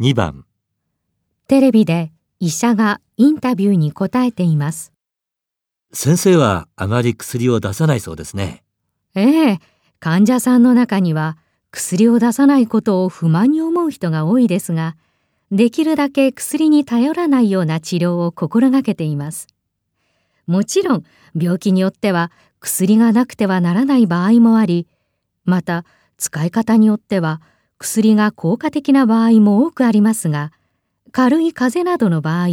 2番テレビで医者がインタビューに答えています。先生はあまり薬を出さないそうですね。ええ、患者さんの中には薬を出さないことを不満に思う人が多いですが、できるだけ薬に頼らないような治療を心がけています。もちろん病気によっては薬がなくてはならない場合もあり、また使い方によっては薬が効果的な場合も多くありますが、軽い風邪などの場合、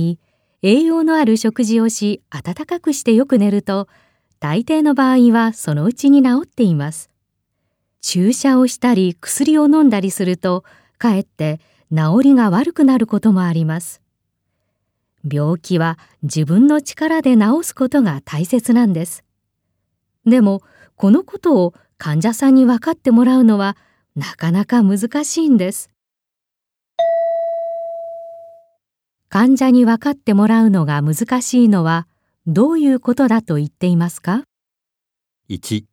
栄養のある食事をし暖かくしてよく寝ると、大抵の場合はそのうちに治っています。注射をしたり薬を飲んだりすると、かえって治りが悪くなることもあります。病気は自分の力で治すことが大切なんです。でも、このことを患者さんに分かってもらうのはなかなか難しいんです。患者に分かってもらうのが難しいのはどういうことだと言っていますか？1、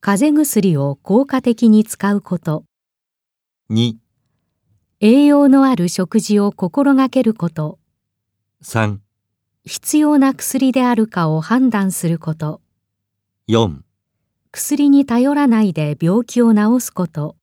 風邪薬を効果的に使うこと、2、栄養のある食事を心がけること、3、必要な薬であるかを判断すること、4薬に頼らないで病気を治すこと、